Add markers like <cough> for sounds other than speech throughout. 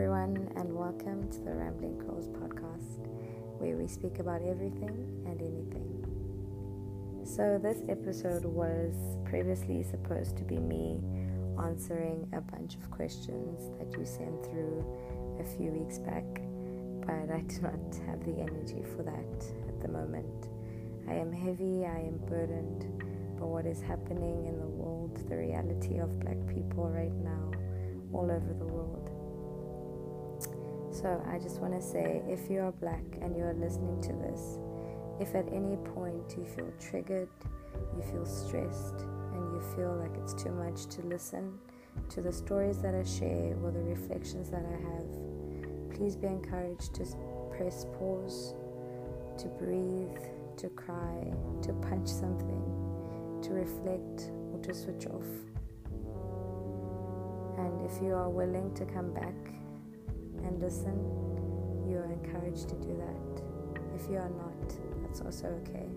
everyone, and welcome to the Rambling Crows podcast, where we speak about everything and anything. So, this episode was previously supposed to be me answering a bunch of questions that you sent through a few weeks back, but I <laughs> do not have the energy for that at the moment. I am heavy, I am burdened by what is happening in the world, the reality of black people right now, all over the world. So I just want to say if you are black and you are listening to this, if at any point you feel triggered, you feel stressed, and you feel like it's too much to listen to the stories that I share or the reflections that I have, please be encouraged to press pause, to breathe, to cry, to punch something, to reflect, or to switch off. And if you are willing to come back and listen, you are encouraged to do that. If you are not, that's also okay.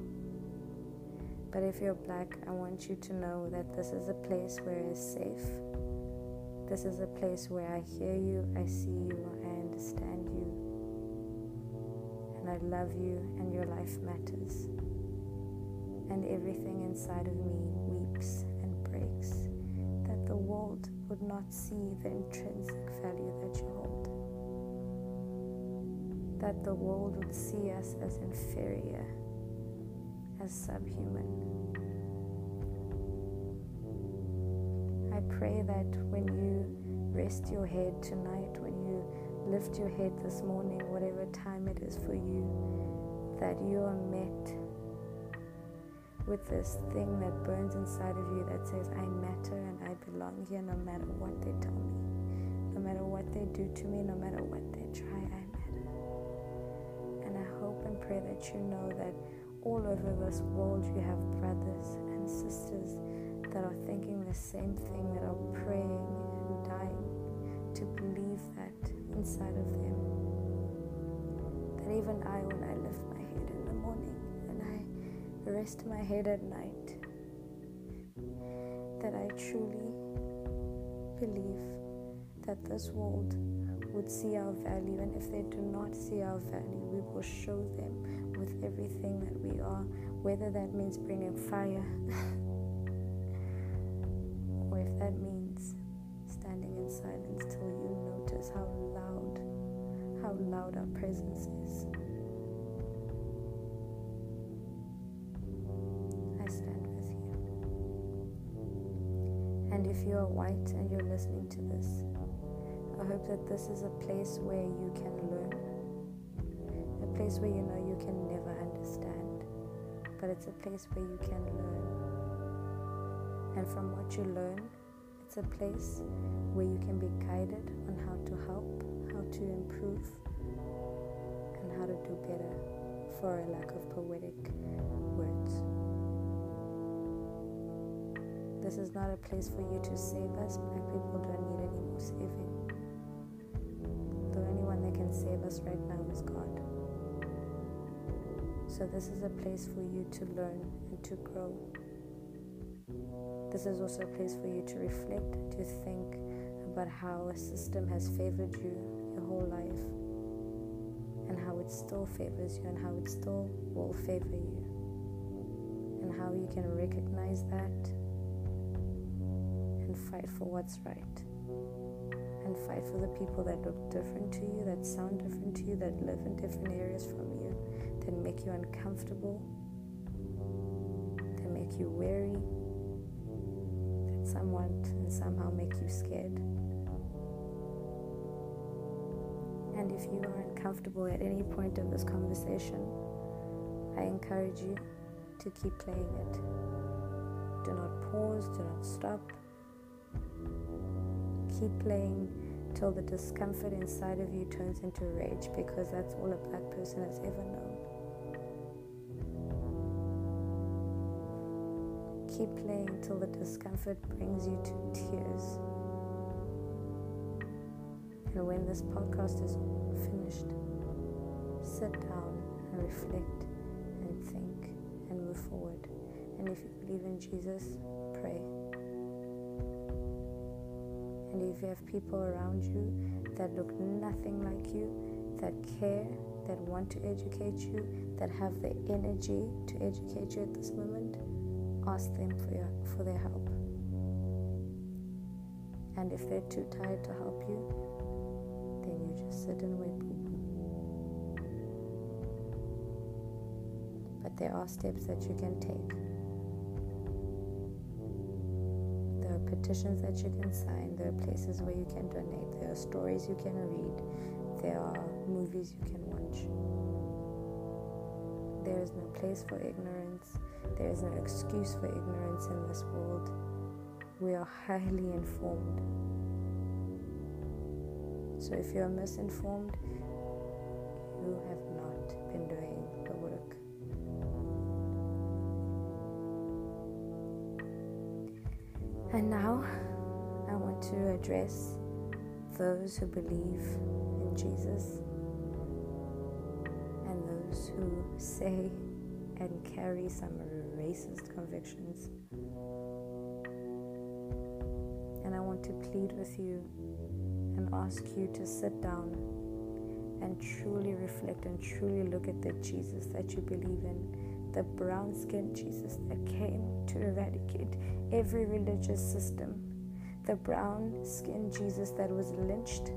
But if you're black, I want you to know that this is a place where it's safe. This is a place where I hear you, I see you, I understand you, and I love you, and your life matters. And everything inside of me weeps and breaks that the world would not see the intrinsic value that you hold that the world would see us as inferior, as subhuman. I pray that when you rest your head tonight, when you lift your head this morning, whatever time it is for you, that you are met with this thing that burns inside of you that says, I matter and I belong here no matter what they tell me, no matter what they do to me, no matter what they try, I pray that you know that all over this world you have brothers and sisters that are thinking the same thing, that are praying and dying to believe that inside of them. That even I, when I lift my head in the morning and I rest my head at night, that I truly believe that this world would see our value, and if they do not see our value, we will show them with everything that we are, whether that means bringing fire <laughs> or if that means standing in silence till you notice how loud, how loud our presence is. I stand with you. And if you are white and you're listening to this, I hope that this is a place where you can learn, a place where you know you can never understand, but it's a place where you can learn. And from what you learn, it's a place where you can be guided on how to help, how to improve, and how to do better for a lack of poetic words. This is not a place for you to save us. Black people don't need any more saving save us right now is God. So, this is a place for you to learn and to grow. This is also a place for you to reflect, to think about how a system has favored you your whole life and how it still favors you and how it still will favor you and how you can recognize that and fight for what's right and fight for the people that look different to you, that sound different to you, that live in different areas from you, that make you uncomfortable, that make you weary, that somewhat and somehow make you scared. And if you are uncomfortable at any point of this conversation, I encourage you to keep playing it. Do not pause, do not stop keep playing till the discomfort inside of you turns into rage because that's all a black person has ever known. Keep playing till the discomfort brings you to tears. And when this podcast is finished, sit down and reflect and think and move forward. And if you believe in Jesus, pray. And if you have people around you that look nothing like you, that care, that want to educate you, that have the energy to educate you at this moment, ask them for, your, for their help. And if they're too tired to help you, then you just sit and wait. But there are steps that you can take. Petitions that you can sign. There are places where you can donate. There are stories you can read. There are movies you can watch. There is no place for ignorance. There is no excuse for ignorance in this world. We are highly informed. So if you're misinformed, address those who believe in Jesus and those who say and carry some racist convictions. And I want to plead with you and ask you to sit down and truly reflect and truly look at the Jesus that you believe in, the brown skinned Jesus that came to eradicate every religious system, the brown skinned Jesus that was lynched.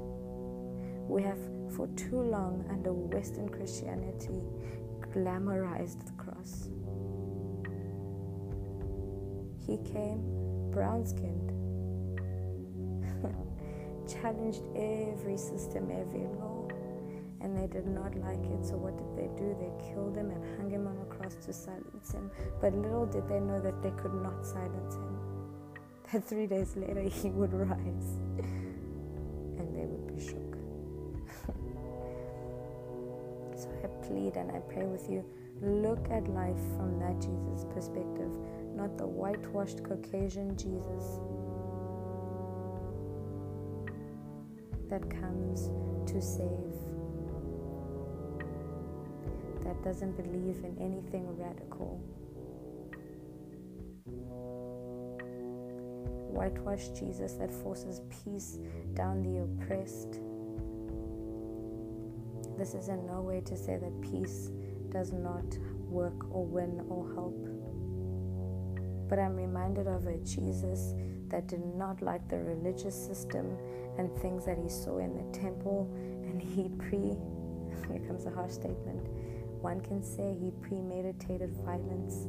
We have for too long under Western Christianity glamorized the cross. He came brown skinned, <laughs> challenged every system, every law, and they did not like it. So, what did they do? They killed him and hung him on a cross to silence him. But little did they know that they could not silence him, three days later <laughs> he would rise and they would be shook. <laughs> so, I plead and I pray with you look at life from that Jesus perspective, not the whitewashed Caucasian Jesus that comes to save, that doesn't believe in anything radical. Whitewashed Jesus that forces peace down the oppressed. This is in no way to say that peace does not work or win or help. But I'm reminded of a Jesus that did not like the religious system and things that he saw in the temple, and he pre, <laughs> here comes a harsh statement, one can say he premeditated violence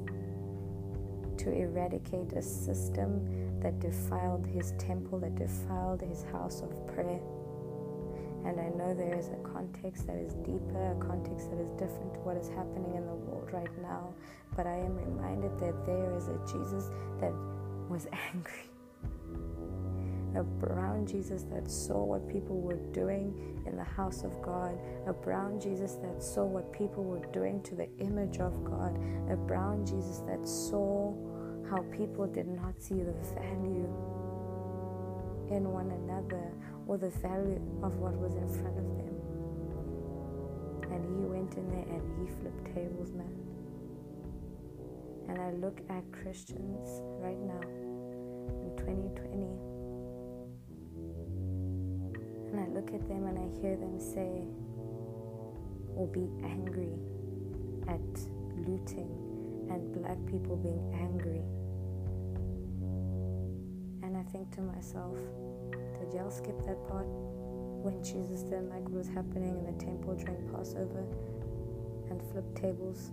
to eradicate a system that defiled his temple, that defiled his house of prayer. And I know there is a context that is deeper, a context that is different to what is happening in the world right now. But I am reminded that there is a Jesus that was <laughs> angry. A brown Jesus that saw what people were doing in the house of God. A brown Jesus that saw what people were doing to the image of God. A brown Jesus that saw how people did not see the value in one another or the value of what was in front of them. And he went in there and he flipped tables, man. And I look at Christians right now in 2020 and I look at them and I hear them say or be angry at looting and black people being angry. And I think to myself, did y'all skip that part when Jesus didn't like what was happening in the temple during Passover and flipped tables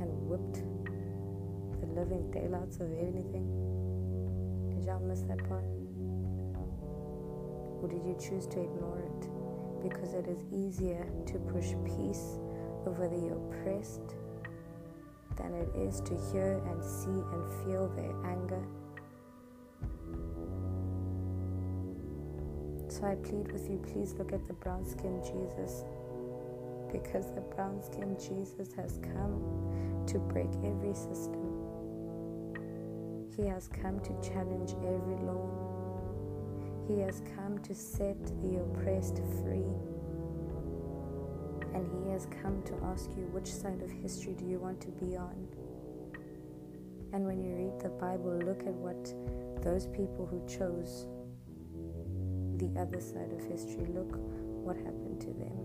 and whipped the living daylights of anything? Did y'all miss that part? Or did you choose to ignore it because it is easier to push peace over the oppressed than it is to hear and see and feel their anger? So I plead with you, please look at the brown skinned Jesus. Because the brown skinned Jesus has come to break every system, He has come to challenge every law, He has come to set the oppressed free. And He has come to ask you, which side of history do you want to be on? And when you read the Bible, look at what those people who chose the other side of history. Look what happened to them.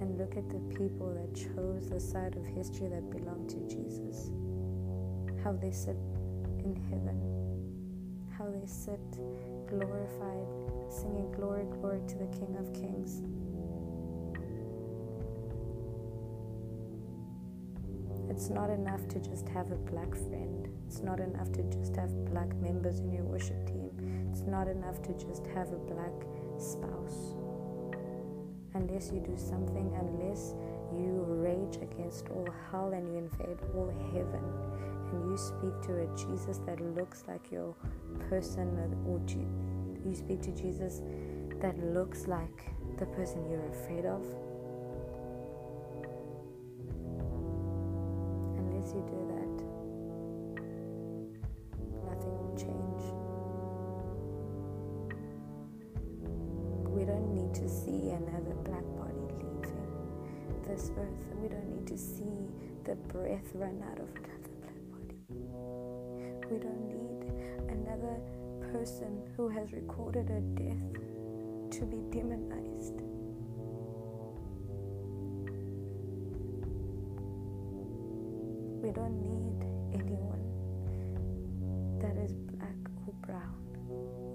And look at the people that chose the side of history that belonged to Jesus. How they sit in heaven. How they sit glorified, singing glory, glory to the King of Kings. It's not enough to just have a black friend. It's not enough to just have black members in your worship team. It's not enough to just have a black spouse. Unless you do something, unless you rage against all hell and you invade all heaven and you speak to a Jesus that looks like your person or you speak to Jesus that looks like the person you're afraid of to see another black body leaving this earth. And we don't need to see the breath run out of another black body. We don't need another person who has recorded a death to be demonized. We don't need anyone that is black or brown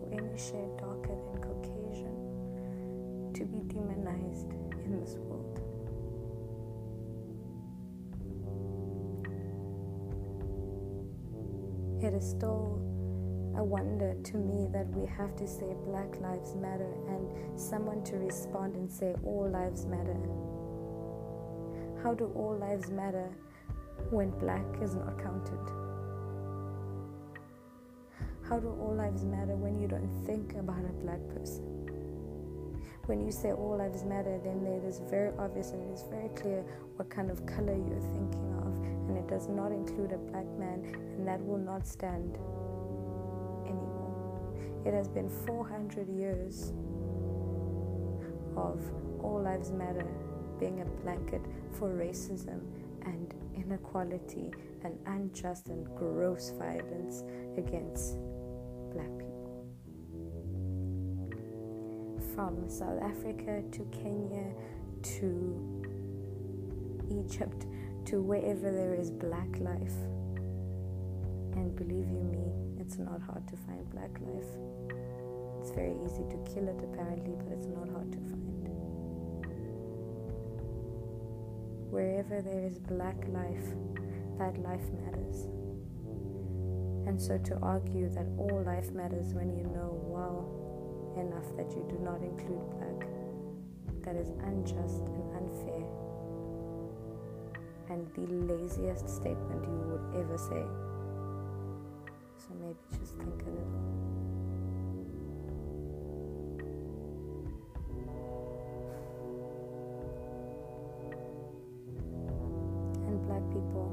or any shade Caucasian to be demonized in this world. It is still a wonder to me that we have to say Black Lives Matter and someone to respond and say All Lives Matter. How do all lives matter when black is not counted? How do all lives matter when you don't think about a black person? When you say all lives matter, then it is very obvious and it is very clear what kind of color you're thinking of, and it does not include a black man, and that will not stand anymore. It has been 400 years of all lives matter being a blanket for racism and inequality and unjust and gross violence against From South Africa to Kenya to Egypt to wherever there is black life. And believe you me, it's not hard to find black life. It's very easy to kill it apparently, but it's not hard to find. wherever there is black life, that life matters. And so to argue that all life matters when you know well enough that you do not include black, that is unjust and unfair and the laziest statement you would ever say. So maybe just think a little. And black people.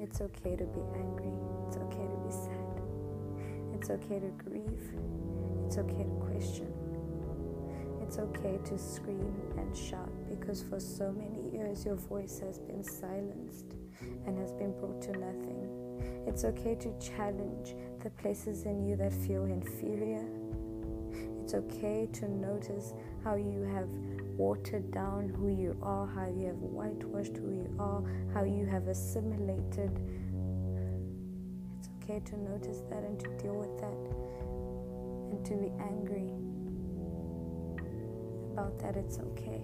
It's okay to be angry. It's okay to be sad. It's okay to grieve. It's okay to question. It's okay to scream and shout because for so many years your voice has been silenced and has been brought to nothing. It's okay to challenge the places in you that feel inferior. It's okay to notice how you have watered down who you are, how you have whitewashed who you are, how you have assimilated. Okay to notice that and to deal with that and to be angry about that. It's okay.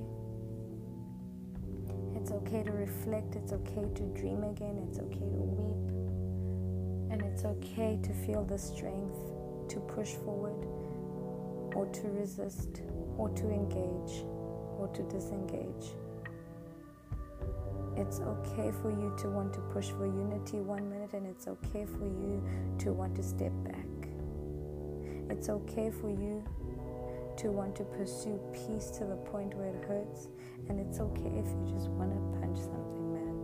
It's okay to reflect, it's okay to dream again, it's okay to weep, and it's okay to feel the strength to push forward or to resist or to engage or to disengage. It's okay for you to want to push for unity one minute, and it's okay for you to want to step back. It's okay for you to want to pursue peace to the point where it hurts, and it's okay if you just want to punch something, man.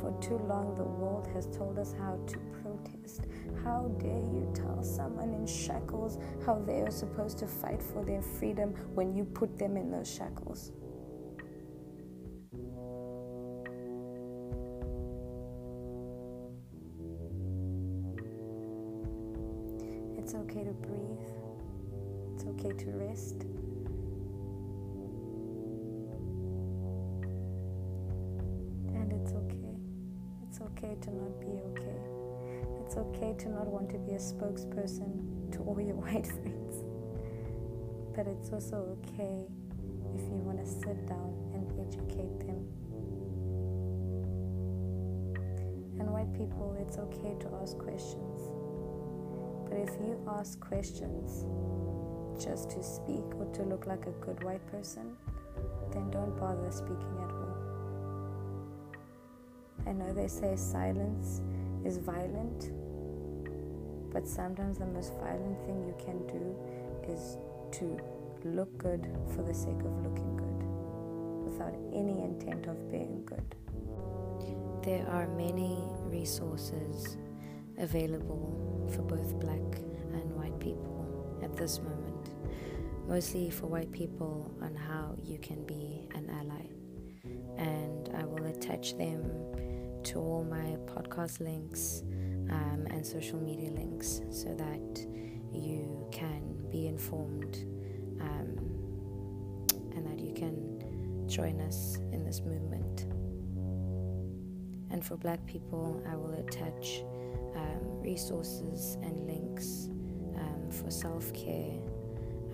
For too long, the world has told us how to protest, how dare you tell someone in shackles how they are supposed to fight for their freedom when you put them in those shackles? Be okay. It's okay to not want to be a spokesperson to all your <laughs> white friends. But it's also okay if you want to sit down and educate them. And white people, it's okay to ask questions. But if you ask questions just to speak or to look like a good white person, then don't bother speaking at all. I know they say silence is violent, but sometimes the most violent thing you can do is to look good for the sake of looking good without any intent of being good. There are many resources available for both black and white people at this moment, mostly for white people on how you can be an ally. And I will attach them to all my podcast links um, and social media links so that you can be informed um, and that you can join us in this movement. And for black people, I will attach um, resources and links um, for self care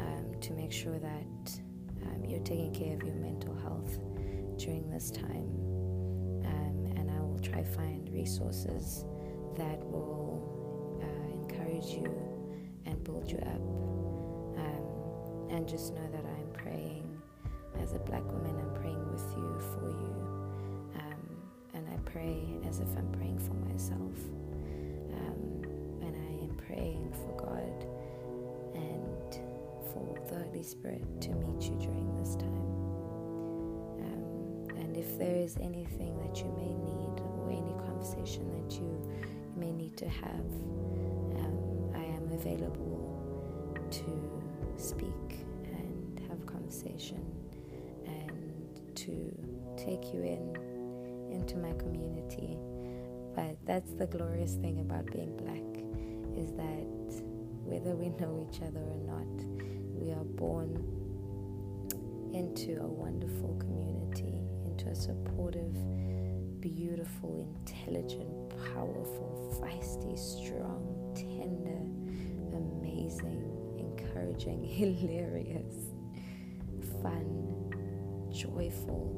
um, to make sure that um, you're taking care of your mental health during this time. Um, I find resources that will uh, encourage you and build you up. Um, and just know that I'm praying as a black woman, I'm praying with you, for you. and I pray as if I'm praying for myself. Um, and I am praying for God and for the Holy Spirit to meet you during this time. If there is anything that you may need or any conversation that you, you may need to have, um, I am available to speak and have conversation and to take you in into my community. But that's the glorious thing about being black is that whether we know each other or not, we are born into a wonderful community, into a supportive, beautiful, intelligent, powerful, feisty, strong, tender, amazing, encouraging, <laughs> hilarious, fun, joyful,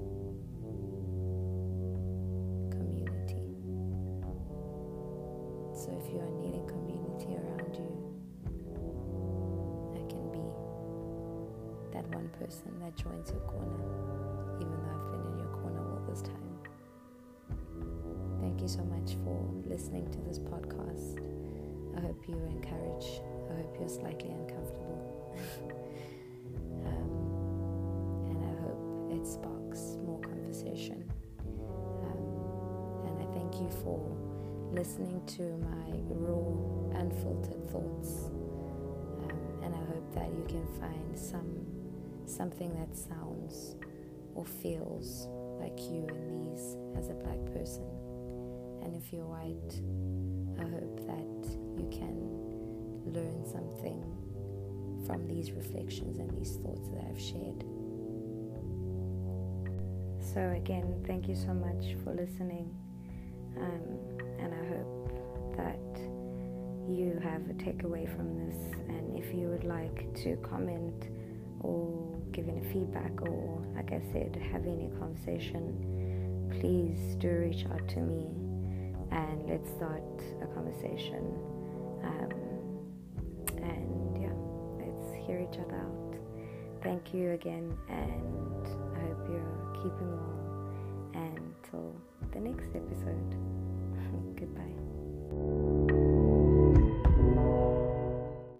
community. So if you are needing community around you, I can be that one person that joins your corner, so much for listening to this podcast. I hope you were encouraged. I hope you're slightly uncomfortable. <laughs> um, and I hope it sparks more conversation. Um, and I thank you for listening to my raw, unfiltered thoughts. Um, and I hope that you can find some something that sounds or feels like you in these as a black person. If you're white, I hope that you can learn something from these reflections and these thoughts that I've shared. So, again, thank you so much for listening. Um, and I hope that you have a takeaway from this. And if you would like to comment or give any feedback, or like I said, have any conversation, please do reach out to me and let's start a conversation. Um, and yeah, let's hear each other out. Thank you again, and I hope you're keeping well. And till the next episode. <laughs> Goodbye.